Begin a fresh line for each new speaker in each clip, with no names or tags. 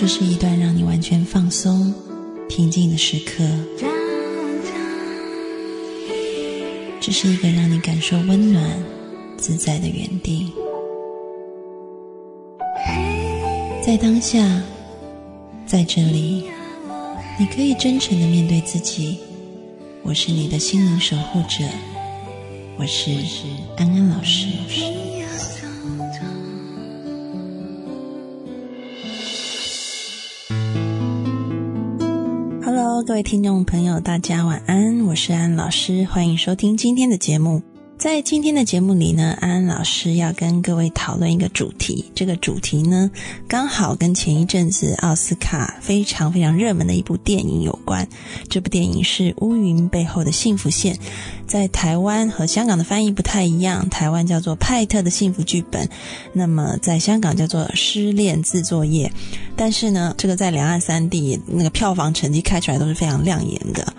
这是一段让你完全放松、平静的时刻。这是一个让你感受温暖、自在的原地。在当下，在这里，你可以真诚的面对自己。我是你的心灵守护者，我是安安老师。各位听众朋友，大家晚安，我是安老师，欢迎收听今天的节目。在今天的节目里呢，安老师要跟各位讨论一个主题。这个主题呢，刚好跟前一阵子奥斯卡非常非常热门的一部电影有关。这部电影是《乌云背后的幸福线》，在台湾和香港的翻译不太一样，台湾叫做《派特的幸福剧本》，那么在香港叫做《失恋自作业》。但是呢，这个在两岸三地那个票房成绩开出来都是非常亮眼的。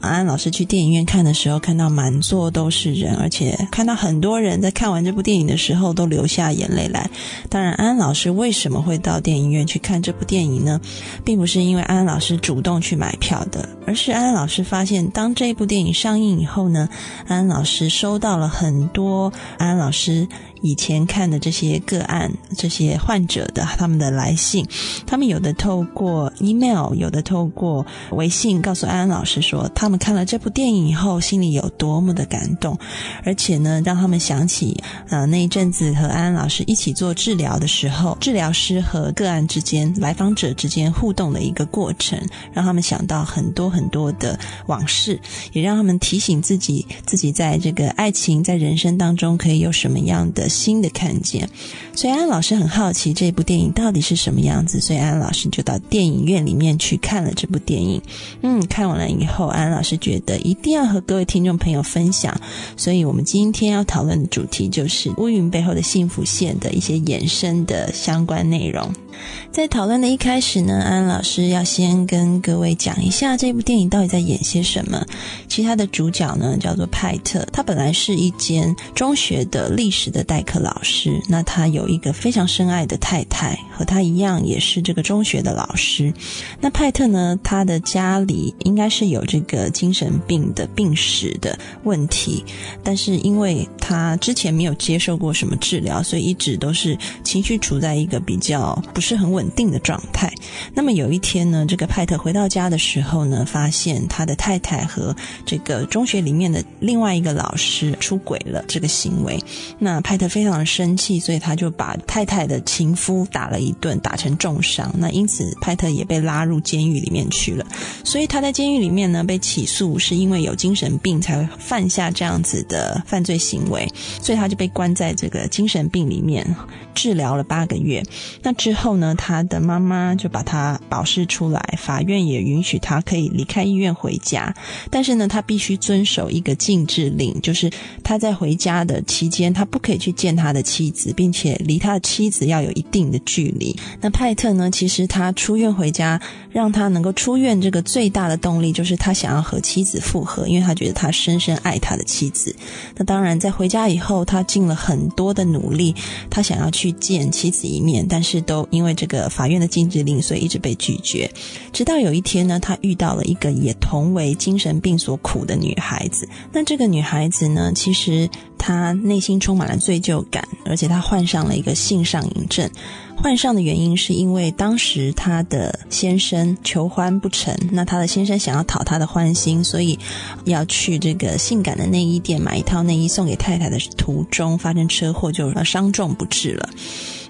安安老师去电影院看的时候，看到满座都是人，而且看到很多人在看完这部电影的时候都流下眼泪来。当然，安安老师为什么会到电影院去看这部电影呢？并不是因为安安老师主动去买票的，而是安安老师发现，当这部电影上映以后呢，安安老师收到了很多安安老师。以前看的这些个案，这些患者的他们的来信，他们有的透过 email，有的透过微信，告诉安安老师说，他们看了这部电影以后，心里有多么的感动，而且呢，让他们想起呃那一阵子和安安老师一起做治疗的时候，治疗师和个案之间、来访者之间互动的一个过程，让他们想到很多很多的往事，也让他们提醒自己，自己在这个爱情在人生当中可以有什么样的。新的看见，所以安老师很好奇这部电影到底是什么样子，所以安老师就到电影院里面去看了这部电影。嗯，看完了以后，安老师觉得一定要和各位听众朋友分享，所以我们今天要讨论的主题就是乌云背后的幸福线的一些衍生的相关内容。在讨论的一开始呢，安老师要先跟各位讲一下这部电影到底在演些什么。其他的主角呢叫做派特，他本来是一间中学的历史的代课老师。那他有一个非常深爱的太太，和他一样也是这个中学的老师。那派特呢，他的家里应该是有这个精神病的病史的问题，但是因为他之前没有接受过什么治疗，所以一直都是情绪处在一个比较不。是很稳定的状态。那么有一天呢，这个派特回到家的时候呢，发现他的太太和这个中学里面的另外一个老师出轨了这个行为。那派特非常的生气，所以他就把太太的情夫打了一顿，打成重伤。那因此派特也被拉入监狱里面去了。所以他在监狱里面呢被起诉，是因为有精神病才犯下这样子的犯罪行为。所以他就被关在这个精神病里面治疗了八个月。那之后。呢，他的妈妈就把他保释出来，法院也允许他可以离开医院回家，但是呢，他必须遵守一个禁制令，就是他在回家的期间，他不可以去见他的妻子，并且离他的妻子要有一定的距离。那派特呢，其实他出院回家，让他能够出院，这个最大的动力就是他想要和妻子复合，因为他觉得他深深爱他的妻子。那当然，在回家以后，他尽了很多的努力，他想要去见妻子一面，但是都因为为这个法院的禁止令，所以一直被拒绝。直到有一天呢，他遇到了一个也同为精神病所苦的女孩子。那这个女孩子呢，其实她内心充满了罪疚感，而且她患上了一个性上瘾症。患上的原因是因为当时她的先生求欢不成，那她的先生想要讨她的欢心，所以要去这个性感的内衣店买一套内衣送给太太的途中发生车祸，就伤重不治了。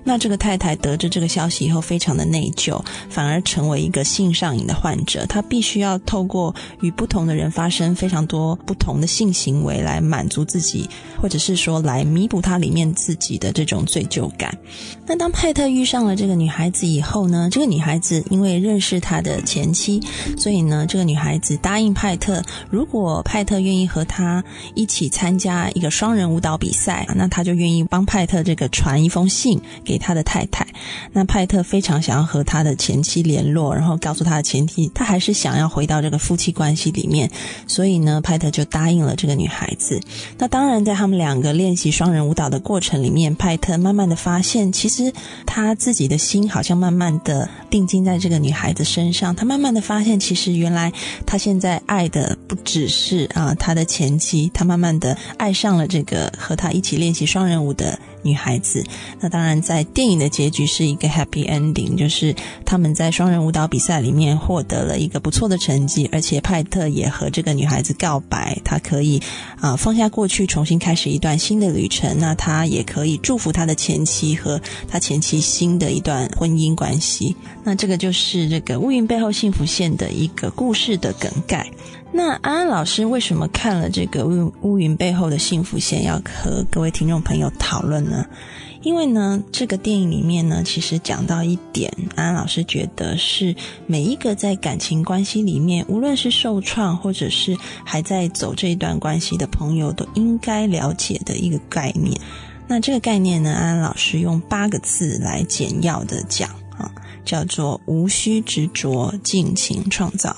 那这个太太得知这个消息以后，非常的内疚，反而成为一个性上瘾的患者。她必须要透过与不同的人发生非常多不同的性行为，来满足自己，或者是说来弥补她里面自己的这种罪疚感。那当派特遇上了这个女孩子以后呢，这个女孩子因为认识他的前妻，所以呢，这个女孩子答应派特，如果派特愿意和他一起参加一个双人舞蹈比赛，那她就愿意帮派特这个传一封信给。他的太太。那派特非常想要和他的前妻联络，然后告诉他的前妻，他还是想要回到这个夫妻关系里面。所以呢，派特就答应了这个女孩子。那当然，在他们两个练习双人舞蹈的过程里面，派特慢慢的发现，其实他自己的心好像慢慢的定睛在这个女孩子身上。他慢慢的发现，其实原来他现在爱的不只是啊他的前妻，他慢慢的爱上了这个和他一起练习双人舞的。女孩子，那当然在电影的结局是一个 happy ending，就是他们在双人舞蹈比赛里面获得了一个不错的成绩，而且派特也和这个女孩子告白，他可以啊放下过去，重新开始一段新的旅程。那他也可以祝福他的前妻和他前妻新的一段婚姻关系。那这个就是这个乌云背后幸福线的一个故事的梗概。那安安老师为什么看了这个乌乌云背后的幸福线，要和各位听众朋友讨论呢？因为呢，这个电影里面呢，其实讲到一点，安安老师觉得是每一个在感情关系里面，无论是受创或者是还在走这一段关系的朋友，都应该了解的一个概念。那这个概念呢，安安老师用八个字来简要的讲啊，叫做无需执着，尽情创造。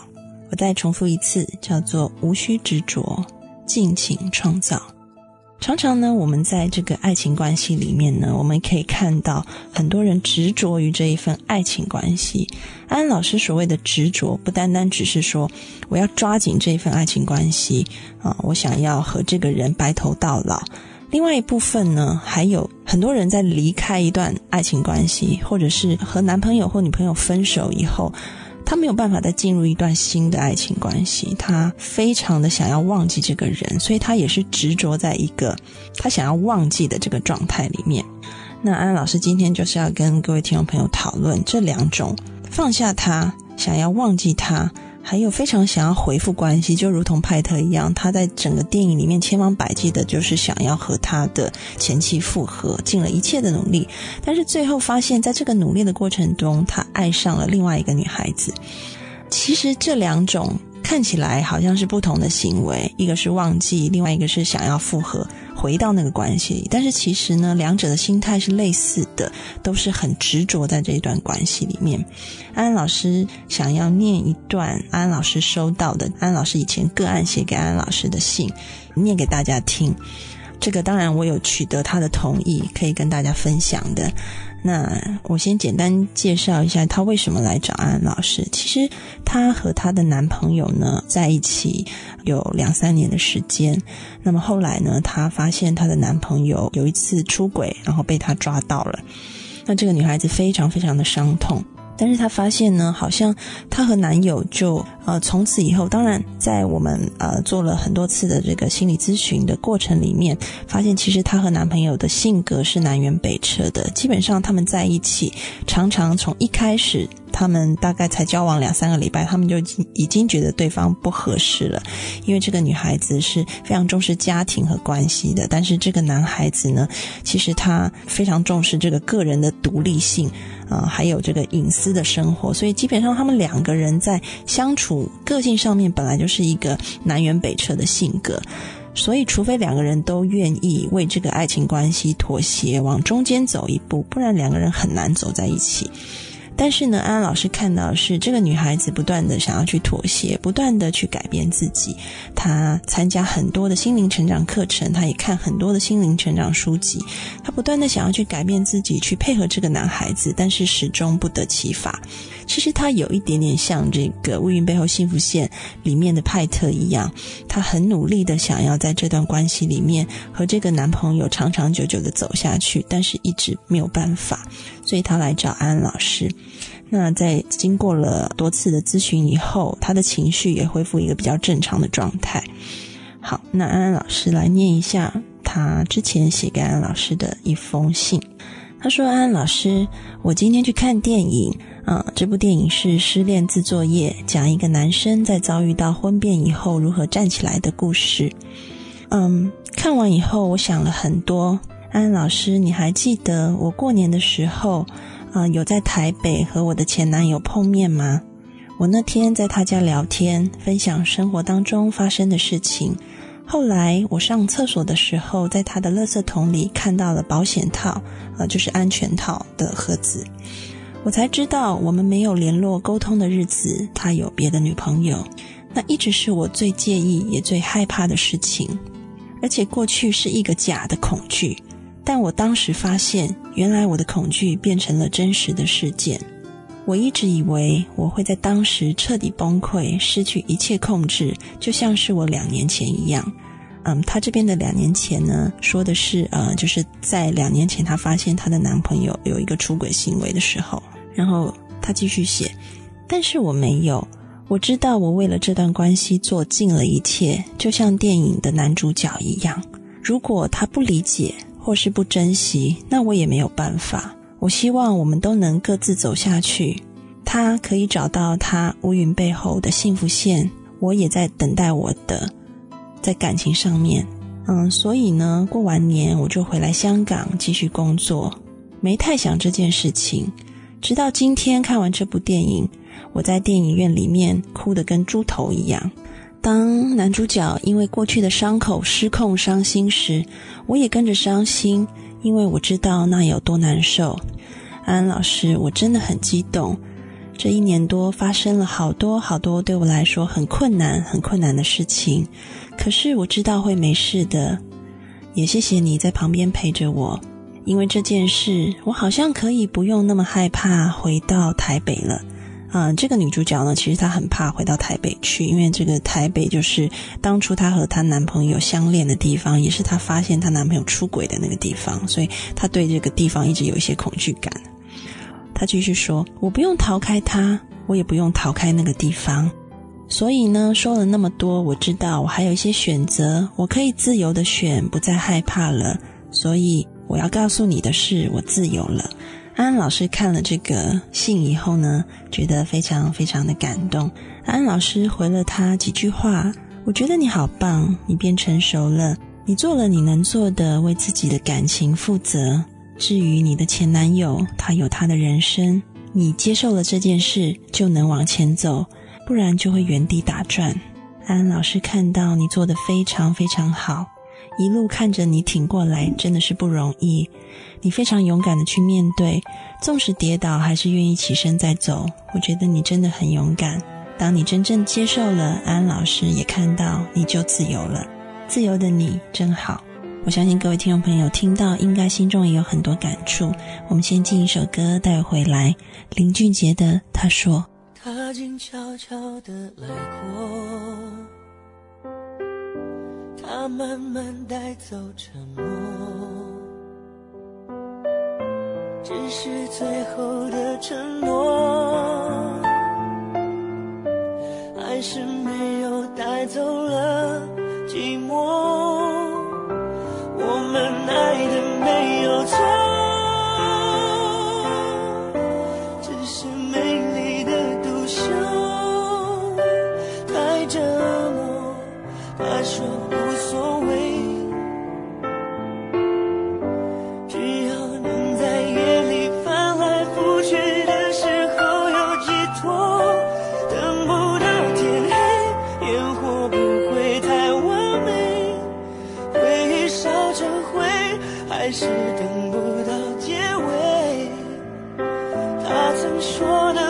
我再重复一次，叫做无需执着，尽情创造。常常呢，我们在这个爱情关系里面呢，我们可以看到很多人执着于这一份爱情关系。安老师所谓的执着，不单单只是说我要抓紧这一份爱情关系啊，我想要和这个人白头到老。另外一部分呢，还有很多人在离开一段爱情关系，或者是和男朋友或女朋友分手以后。他没有办法再进入一段新的爱情关系，他非常的想要忘记这个人，所以他也是执着在一个他想要忘记的这个状态里面。那安安老师今天就是要跟各位听众朋友讨论这两种放下他，想要忘记他。还有非常想要回复关系，就如同派特一样，他在整个电影里面千方百计的，就是想要和他的前妻复合，尽了一切的努力，但是最后发现，在这个努力的过程中，他爱上了另外一个女孩子。其实这两种看起来好像是不同的行为，一个是忘记，另外一个是想要复合。回到那个关系，但是其实呢，两者的心态是类似的，都是很执着在这一段关系里面。安安老师想要念一段安安老师收到的安安老师以前个案写给安安老师的信，念给大家听。这个当然我有取得他的同意，可以跟大家分享的。那我先简单介绍一下她为什么来找安安老师。其实她和她的男朋友呢在一起有两三年的时间。那么后来呢，她发现她的男朋友有一次出轨，然后被她抓到了。那这个女孩子非常非常的伤痛。但是她发现呢，好像她和男友就呃从此以后，当然在我们呃做了很多次的这个心理咨询的过程里面，发现其实她和男朋友的性格是南辕北辙的。基本上他们在一起，常常从一开始。他们大概才交往两三个礼拜，他们就已经已经觉得对方不合适了，因为这个女孩子是非常重视家庭和关系的，但是这个男孩子呢，其实他非常重视这个个人的独立性啊，还有这个隐私的生活，所以基本上他们两个人在相处个性上面本来就是一个南辕北辙的性格，所以除非两个人都愿意为这个爱情关系妥协，往中间走一步，不然两个人很难走在一起。但是呢，安安老师看到是这个女孩子不断的想要去妥协，不断的去改变自己。她参加很多的心灵成长课程，她也看很多的心灵成长书籍。她不断的想要去改变自己，去配合这个男孩子，但是始终不得其法。其实她有一点点像这个《乌云背后幸福线》里面的派特一样，她很努力的想要在这段关系里面和这个男朋友长长久久的走下去，但是一直没有办法，所以他来找安安老师。那在经过了多次的咨询以后，他的情绪也恢复一个比较正常的状态。好，那安安老师来念一下他之前写给安安老师的一封信。他说：“安安老师，我今天去看电影，啊，这部电影是《失恋自作业》，讲一个男生在遭遇到婚变以后如何站起来的故事。嗯，看完以后，我想了很多。安安老师，你还记得我过年的时候？”啊，有在台北和我的前男友碰面吗？我那天在他家聊天，分享生活当中发生的事情。后来我上厕所的时候，在他的垃圾桶里看到了保险套，呃，就是安全套的盒子，我才知道我们没有联络沟通的日子，他有别的女朋友。那一直是我最介意也最害怕的事情，而且过去是一个假的恐惧，但我当时发现，原来我的恐惧变成了真实的事件。我一直以为我会在当时彻底崩溃，失去一切控制，就像是我两年前一样。嗯，他这边的两年前呢，说的是呃，就是在两年前，她发现她的男朋友有一个出轨行为的时候，然后她继续写，但是我没有。我知道我为了这段关系做尽了一切，就像电影的男主角一样。如果他不理解或是不珍惜，那我也没有办法。我希望我们都能各自走下去。他可以找到他乌云背后的幸福线，我也在等待我的，在感情上面，嗯，所以呢，过完年我就回来香港继续工作，没太想这件事情。直到今天看完这部电影。我在电影院里面哭得跟猪头一样。当男主角因为过去的伤口失控伤心时，我也跟着伤心，因为我知道那有多难受。安安老师，我真的很激动。这一年多发生了好多好多对我来说很困难、很困难的事情，可是我知道会没事的。也谢谢你在旁边陪着我，因为这件事，我好像可以不用那么害怕回到台北了。啊，这个女主角呢，其实她很怕回到台北去，因为这个台北就是当初她和她男朋友相恋的地方，也是她发现她男朋友出轨的那个地方，所以她对这个地方一直有一些恐惧感。她继续说：“我不用逃开他，我也不用逃开那个地方。所以呢，说了那么多，我知道我还有一些选择，我可以自由的选，不再害怕了。所以我要告诉你的是，我自由了。”安老师看了这个信以后呢，觉得非常非常的感动。安老师回了他几句话，我觉得你好棒，你变成熟了，你做了你能做的，为自己的感情负责。至于你的前男友，他有他的人生，你接受了这件事，就能往前走，不然就会原地打转。安老师看到你做的非常非常好。一路看着你挺过来，真的是不容易。你非常勇敢的去面对，纵使跌倒，还是愿意起身再走。我觉得你真的很勇敢。当你真正接受了，安老师也看到，你就自由了。自由的你真好。我相信各位听众朋友听到，应该心中也有很多感触。我们先进一首歌带回来，林俊杰的《他说》。
他静悄悄的来过。慢慢带走沉默，只是最后的承诺，还是没有带走还是等不到结尾。他曾说的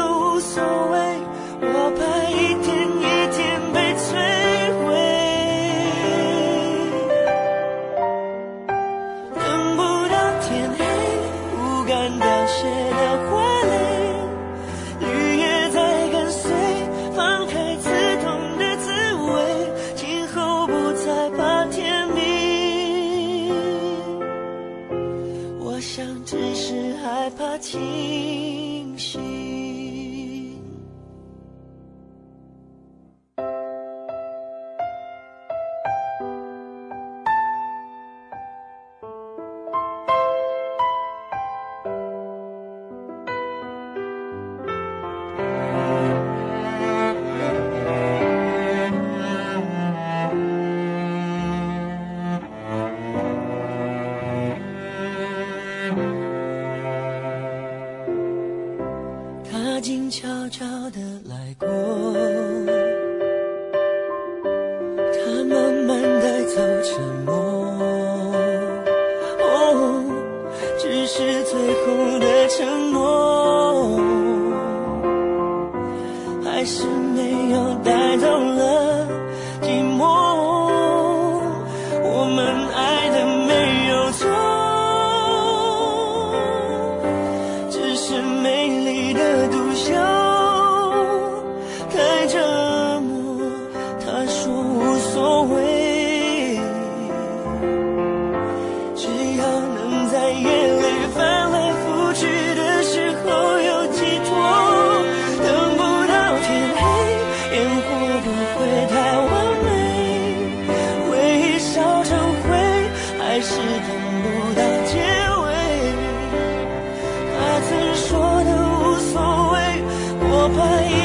我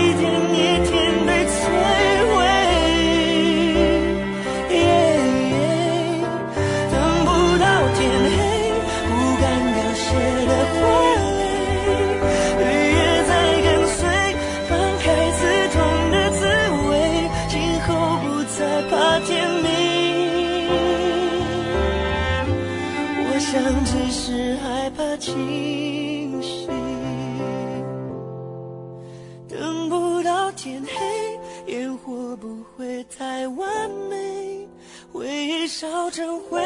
成灰，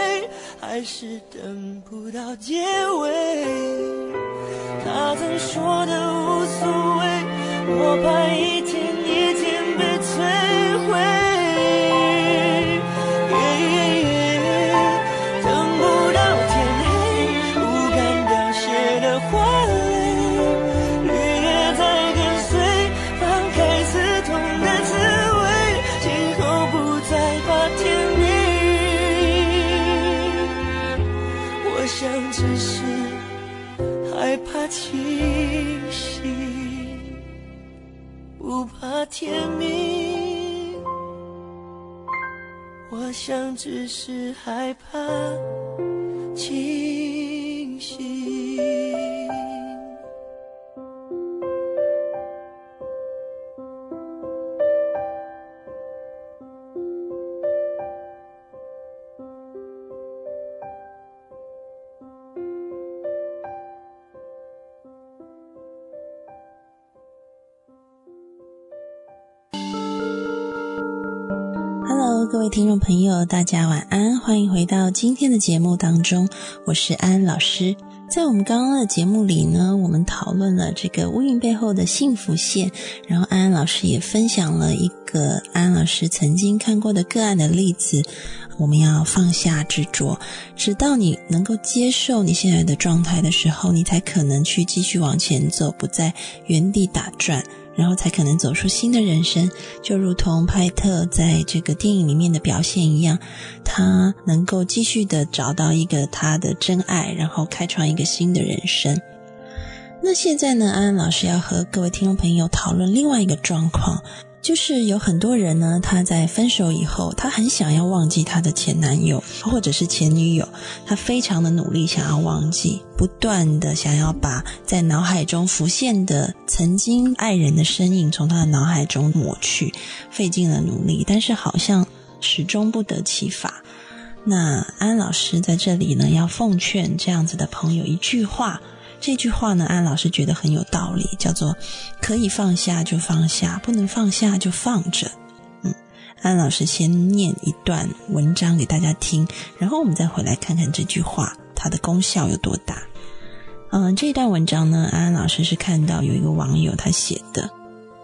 还是等不到结尾。他曾说的无所谓，我怕一只是害怕。
听众朋友，大家晚安，欢迎回到今天的节目当中，我是安安老师。在我们刚刚的节目里呢，我们讨论了这个乌云背后的幸福线，然后安安老师也分享了一个安安老师曾经看过的个案的例子。我们要放下执着，直到你能够接受你现在的状态的时候，你才可能去继续往前走，不在原地打转。然后才可能走出新的人生，就如同派特在这个电影里面的表现一样，他能够继续的找到一个他的真爱，然后开创一个新的人生。那现在呢，安安老师要和各位听众朋友讨论另外一个状况，就是有很多人呢，他在分手以后，他很想要忘记他的前男友或者是前女友，他非常的努力想要忘记，不断的想要把在脑海中浮现的曾经爱人的身影从他的脑海中抹去，费尽了努力，但是好像始终不得其法。那安老师在这里呢，要奉劝这样子的朋友一句话。这句话呢，安老师觉得很有道理，叫做“可以放下就放下，不能放下就放着”。嗯，安老师先念一段文章给大家听，然后我们再回来看看这句话它的功效有多大。嗯，这段文章呢，安安老师是看到有一个网友他写的，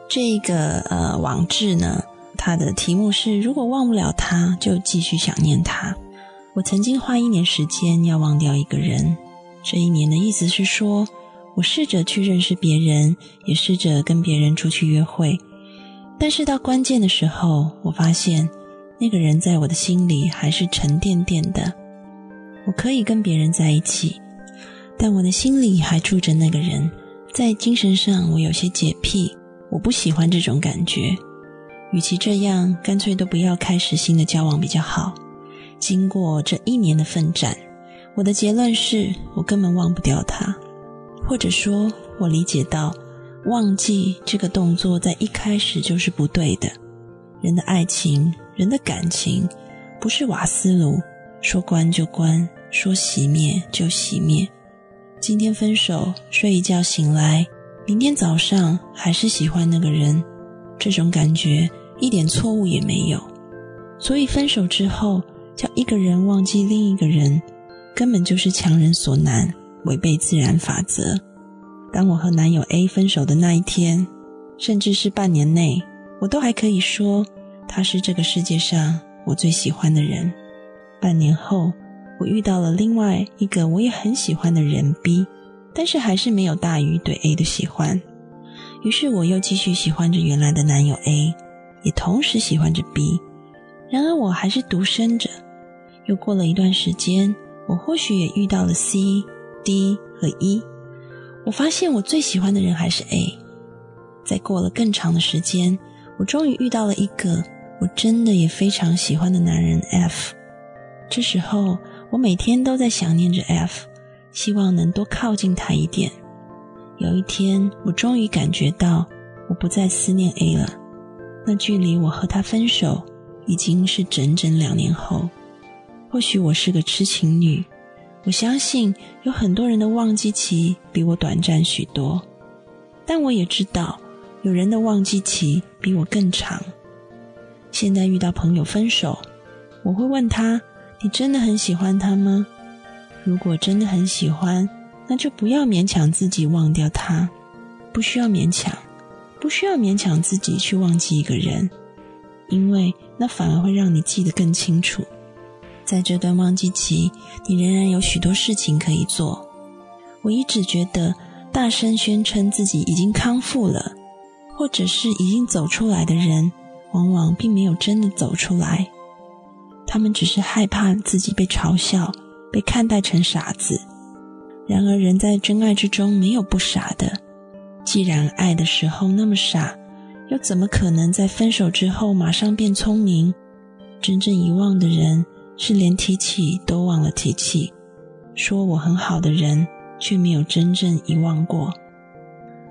这个呃网志呢，它的题目是“如果忘不了他，就继续想念他”。我曾经花一年时间要忘掉一个人。这一年的意思是说，我试着去认识别人，也试着跟别人出去约会，但是到关键的时候，我发现那个人在我的心里还是沉甸甸的。我可以跟别人在一起，但我的心里还住着那个人。在精神上，我有些洁癖，我不喜欢这种感觉。与其这样，干脆都不要开始新的交往比较好。经过这一年的奋战。我的结论是我根本忘不掉他，或者说，我理解到忘记这个动作在一开始就是不对的。人的爱情，人的感情，不是瓦斯炉，说关就关，说熄灭就熄灭。今天分手，睡一觉醒来，明天早上还是喜欢那个人，这种感觉一点错误也没有。所以分手之后，叫一个人忘记另一个人，根本就是强人所难，违背自然法则。当我和男友 A 分手的那一天，甚至是半年内，我都还可以说他是这个世界上我最喜欢的人。半年后，我遇到了另外一个我也很喜欢的人 B，但是还是没有大于对 A 的喜欢。于是我又继续喜欢着原来的男友 A，也同时喜欢着 B。然而我还是独身着。又过了一段时间，我或许也遇到了 C、D 和 E。我发现我最喜欢的人还是 A。再过了更长的时间，我终于遇到了一个我真的也非常喜欢的男人 F。这时候，我每天都在想念着 F，希望能多靠近他一点。有一天，我终于感觉到我不再思念 A 了。那距离我和他分手已经是整整两年后。或许我是个痴情女。我相信有很多人的忘记期比我短暂许多，但我也知道有人的忘记期比我更长。现在遇到朋友分手，我会问他：“你真的很喜欢他吗？”如果真的很喜欢，那就不要勉强自己忘掉他，不需要勉强，不需要勉强自己去忘记一个人，因为那反而会让你记得更清楚。在这段忘记期，你仍然有许多事情可以做。我一直觉得，大声宣称自己已经康复了，或者是已经走出来的人，往往并没有真的走出来。他们只是害怕自己被嘲笑，被看待成傻子。然而，人在真爱之中没有不傻的。既然爱的时候那么傻，又怎么可能在分手之后马上变聪明？真正遗忘的人。是连提起都忘了提起，说我很好的人，却没有真正遗忘过。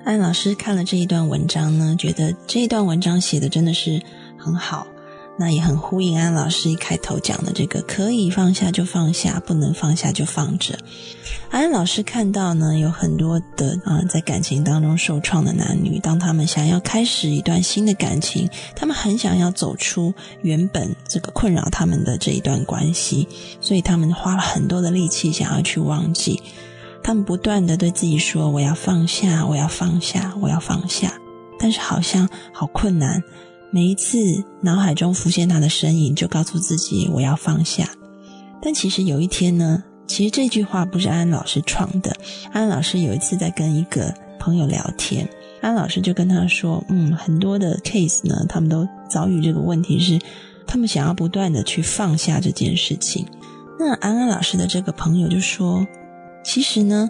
安老师看了这一段文章呢，觉得这一段文章写的真的是很好。那也很呼应安老师一开头讲的这个，可以放下就放下，不能放下就放着。安老师看到呢，有很多的啊，在感情当中受创的男女，当他们想要开始一段新的感情，他们很想要走出原本这个困扰他们的这一段关系，所以他们花了很多的力气想要去忘记。他们不断的对自己说：“我要放下，我要放下，我要放下。”但是好像好困难。每一次脑海中浮现他的身影，就告诉自己我要放下。但其实有一天呢，其实这句话不是安安老师创的。安安老师有一次在跟一个朋友聊天，安安老师就跟他说：“嗯，很多的 case 呢，他们都遭遇这个问题，是他们想要不断的去放下这件事情。”那安安老师的这个朋友就说：“其实呢，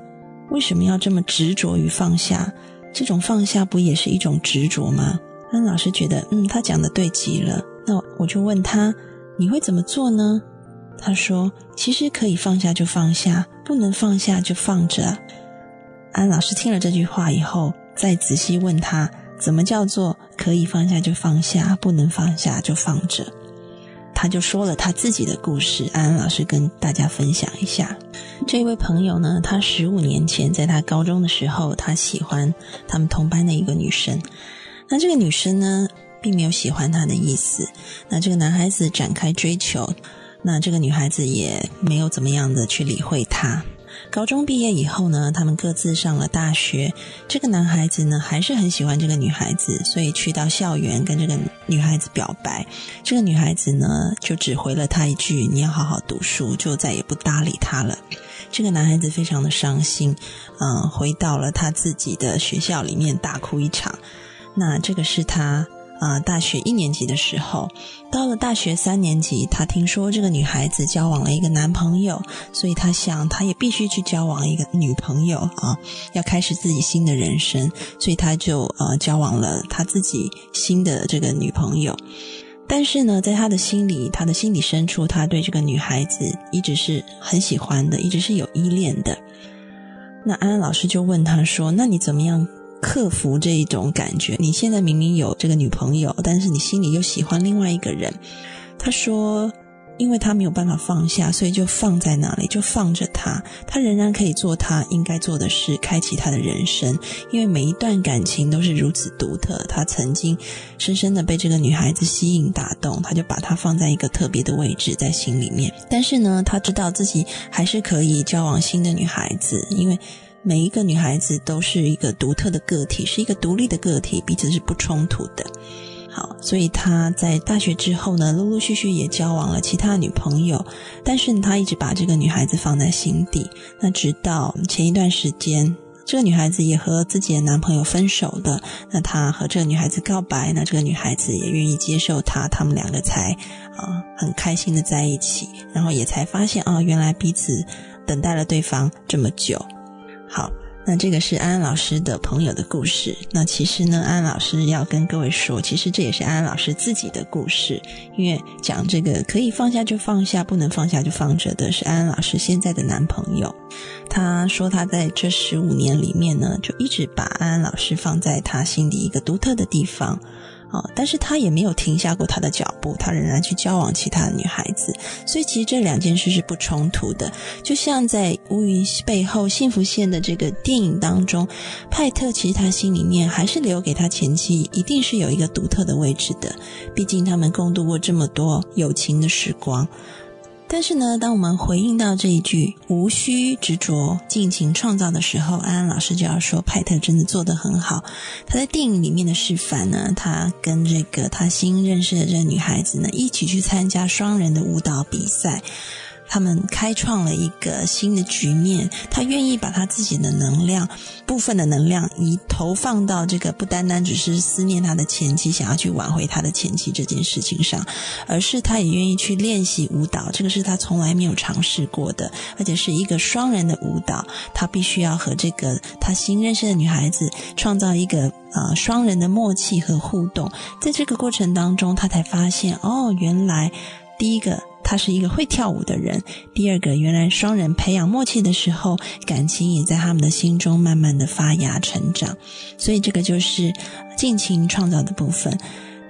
为什么要这么执着于放下？这种放下不也是一种执着吗？”安老师觉得，嗯，他讲的对极了。那我就问他，你会怎么做呢？他说，其实可以放下就放下，不能放下就放着。安老师听了这句话以后，再仔细问他，怎么叫做可以放下就放下，不能放下就放着？他就说了他自己的故事。安老师跟大家分享一下，这位朋友呢，他十五年前在他高中的时候，他喜欢他们同班的一个女生。那这个女生呢，并没有喜欢他的意思。那这个男孩子展开追求，那这个女孩子也没有怎么样的去理会他。高中毕业以后呢，他们各自上了大学。这个男孩子呢，还是很喜欢这个女孩子，所以去到校园跟这个女孩子表白。这个女孩子呢，就只回了他一句：“你要好好读书”，就再也不搭理他了。这个男孩子非常的伤心，嗯，回到了他自己的学校里面大哭一场。那这个是他啊，大学一年级的时候，到了大学三年级，他听说这个女孩子交往了一个男朋友，所以他想，他也必须去交往一个女朋友啊，要开始自己新的人生，所以他就呃交往了他自己新的这个女朋友。但是呢，在他的心里，他的心理深处，他对这个女孩子一直是很喜欢的，一直是有依恋的。那安安老师就问他说：“那你怎么样？”克服这一种感觉，你现在明明有这个女朋友，但是你心里又喜欢另外一个人。他说：“因为他没有办法放下，所以就放在那里，就放着他。他仍然可以做他应该做的事，开启他的人生。因为每一段感情都是如此独特，他曾经深深的被这个女孩子吸引、打动，他就把她放在一个特别的位置在心里面。但是呢，他知道自己还是可以交往新的女孩子，因为每一个女孩子都是一个独特的个体，是一个独立的个体，彼此是不冲突的。好，所以他在大学之后呢，陆陆续续也交往了其他女朋友，但是他一直把这个女孩子放在心底。那直到前一段时间，这个女孩子也和自己的男朋友分手了，那他和这个女孩子告白，那这个女孩子也愿意接受他，他们两个才啊很开心的在一起，然后也才发现啊，原来彼此等待了对方这么久。好。那这个是安安老师的朋友的故事。那其实呢，安安老师要跟各位说，其实这也是安安老师自己的故事。因为讲这个可以放下就放下，不能放下就放着的是安安老师现在的男朋友。他说他在这十五年里面呢，就一直把安安老师放在他心里一个独特的地方。啊！但是他也没有停下过他的脚步，他仍然去交往其他的女孩子，所以其实这两件事是不冲突的。就像在《乌云背后幸福线》的这个电影当中，派特其实他心里面还是留给他前妻，一定是有一个独特的位置的。毕竟他们共度过这么多友情的时光。但是呢，当我们回应到这一句“无需执着，尽情创造”的时候，安安老师就要说，派特真的做得很好。他在电影里面的示范呢，他跟这个他新认识的这个女孩子呢，一起去参加双人的舞蹈比赛。他们开创了一个新的局面，他愿意把他自己的能量部分的能量，以投放到这个不单单只是思念他的前妻，想要去挽回他的前妻这件事情上，而是他也愿意去练习舞蹈，这个是他从来没有尝试过的，而且是一个双人的舞蹈，他必须要和这个他新认识的女孩子创造一个呃双人的默契和互动，在这个过程当中，他才发现哦，原来第一个。他是一个会跳舞的人。第二个，原来双人培养默契的时候，感情也在他们的心中慢慢的发芽成长。所以这个就是尽情创造的部分。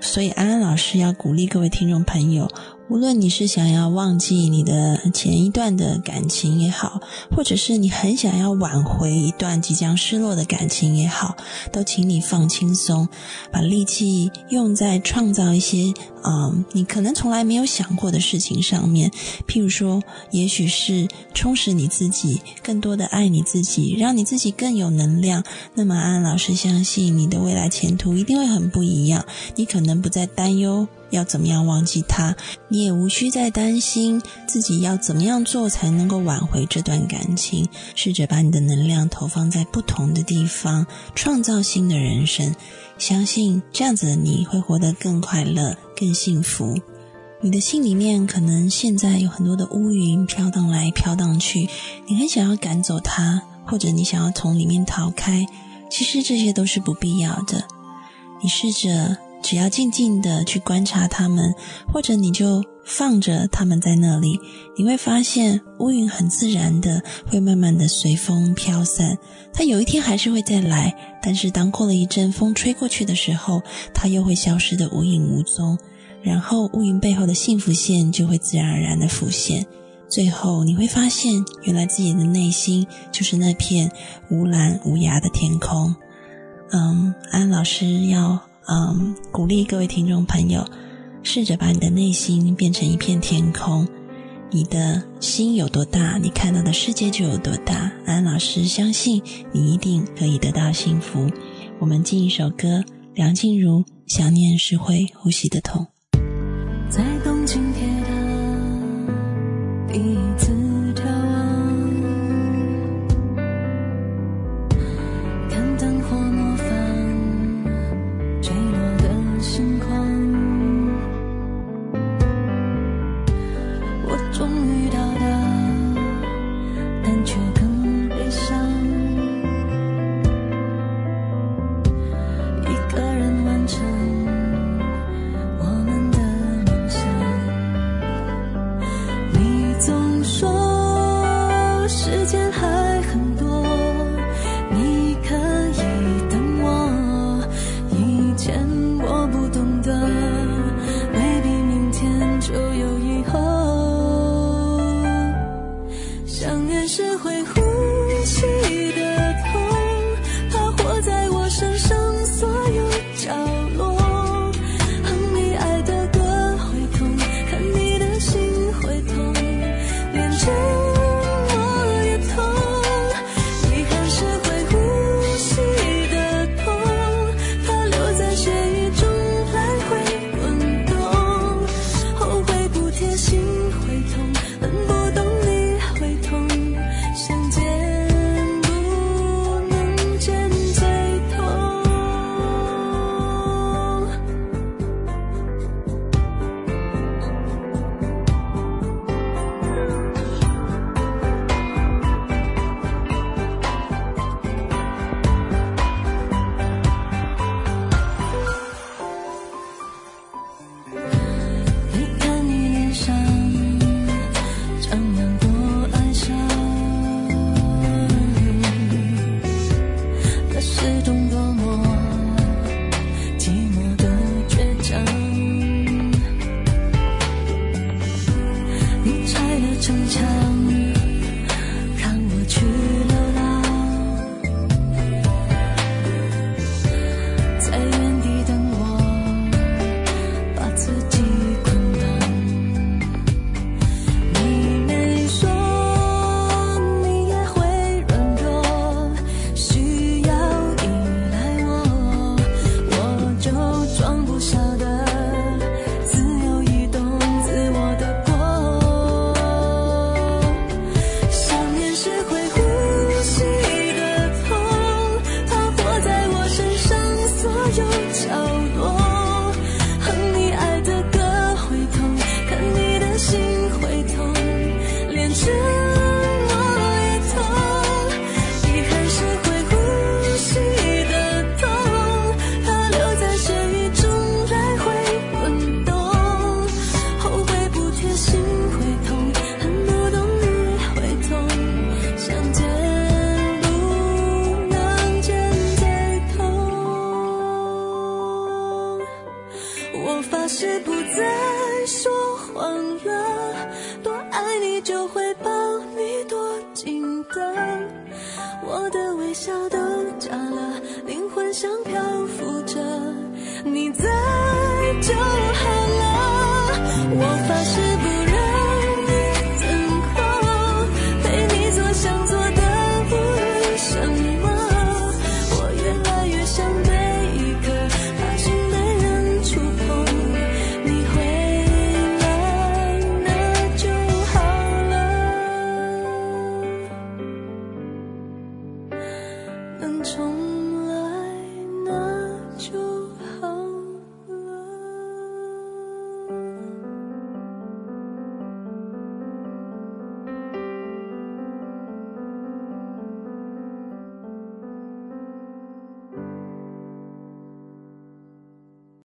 所以安安老师要鼓励各位听众朋友。无论你是想要忘记你的前一段的感情也好，或者是你很想要挽回一段即将失落的感情也好，都请你放轻松，把力气用在创造一些嗯你可能从来没有想过的事情上面。譬如说，也许是充实你自己，更多的爱你自己，让你自己更有能量。那么安安老师相信你的未来前途一定会很不一样，你可能不再担忧。要怎么样忘记他？你也无需再担心自己要怎么样做才能够挽回这段感情。试着把你的能量投放在不同的地方，创造新的人生。相信这样子的你会活得更快乐、更幸福。你的心里面可能现在有很多的乌云飘荡来飘荡去，你很想要赶走它，或者你想要从里面逃开。其实这些都是不必要的。你试着。只要静静的去观察他们，或者你就放着他们在那里，你会发现乌云很自然的会慢慢的随风飘散。它有一天还是会再来，但是当过了一阵风吹过去的时候，它又会消失的无影无踪。然后乌云背后的幸福线就会自然而然的浮现。最后你会发现，原来自己的内心就是那片无蓝无涯的天空。嗯，安老师要。嗯，鼓励各位听众朋友，试着把你的内心变成一片天空。你的心有多大，你看到的世界就有多大。安老师相信你一定可以得到幸福。我们进一首歌，梁静茹《想念是会呼吸的痛》。
在东京铁塔第一次。
我发誓不再说谎了，多爱你就会抱你多紧的。我的微笑都假了，灵魂像漂浮着，你在就好了。我发誓。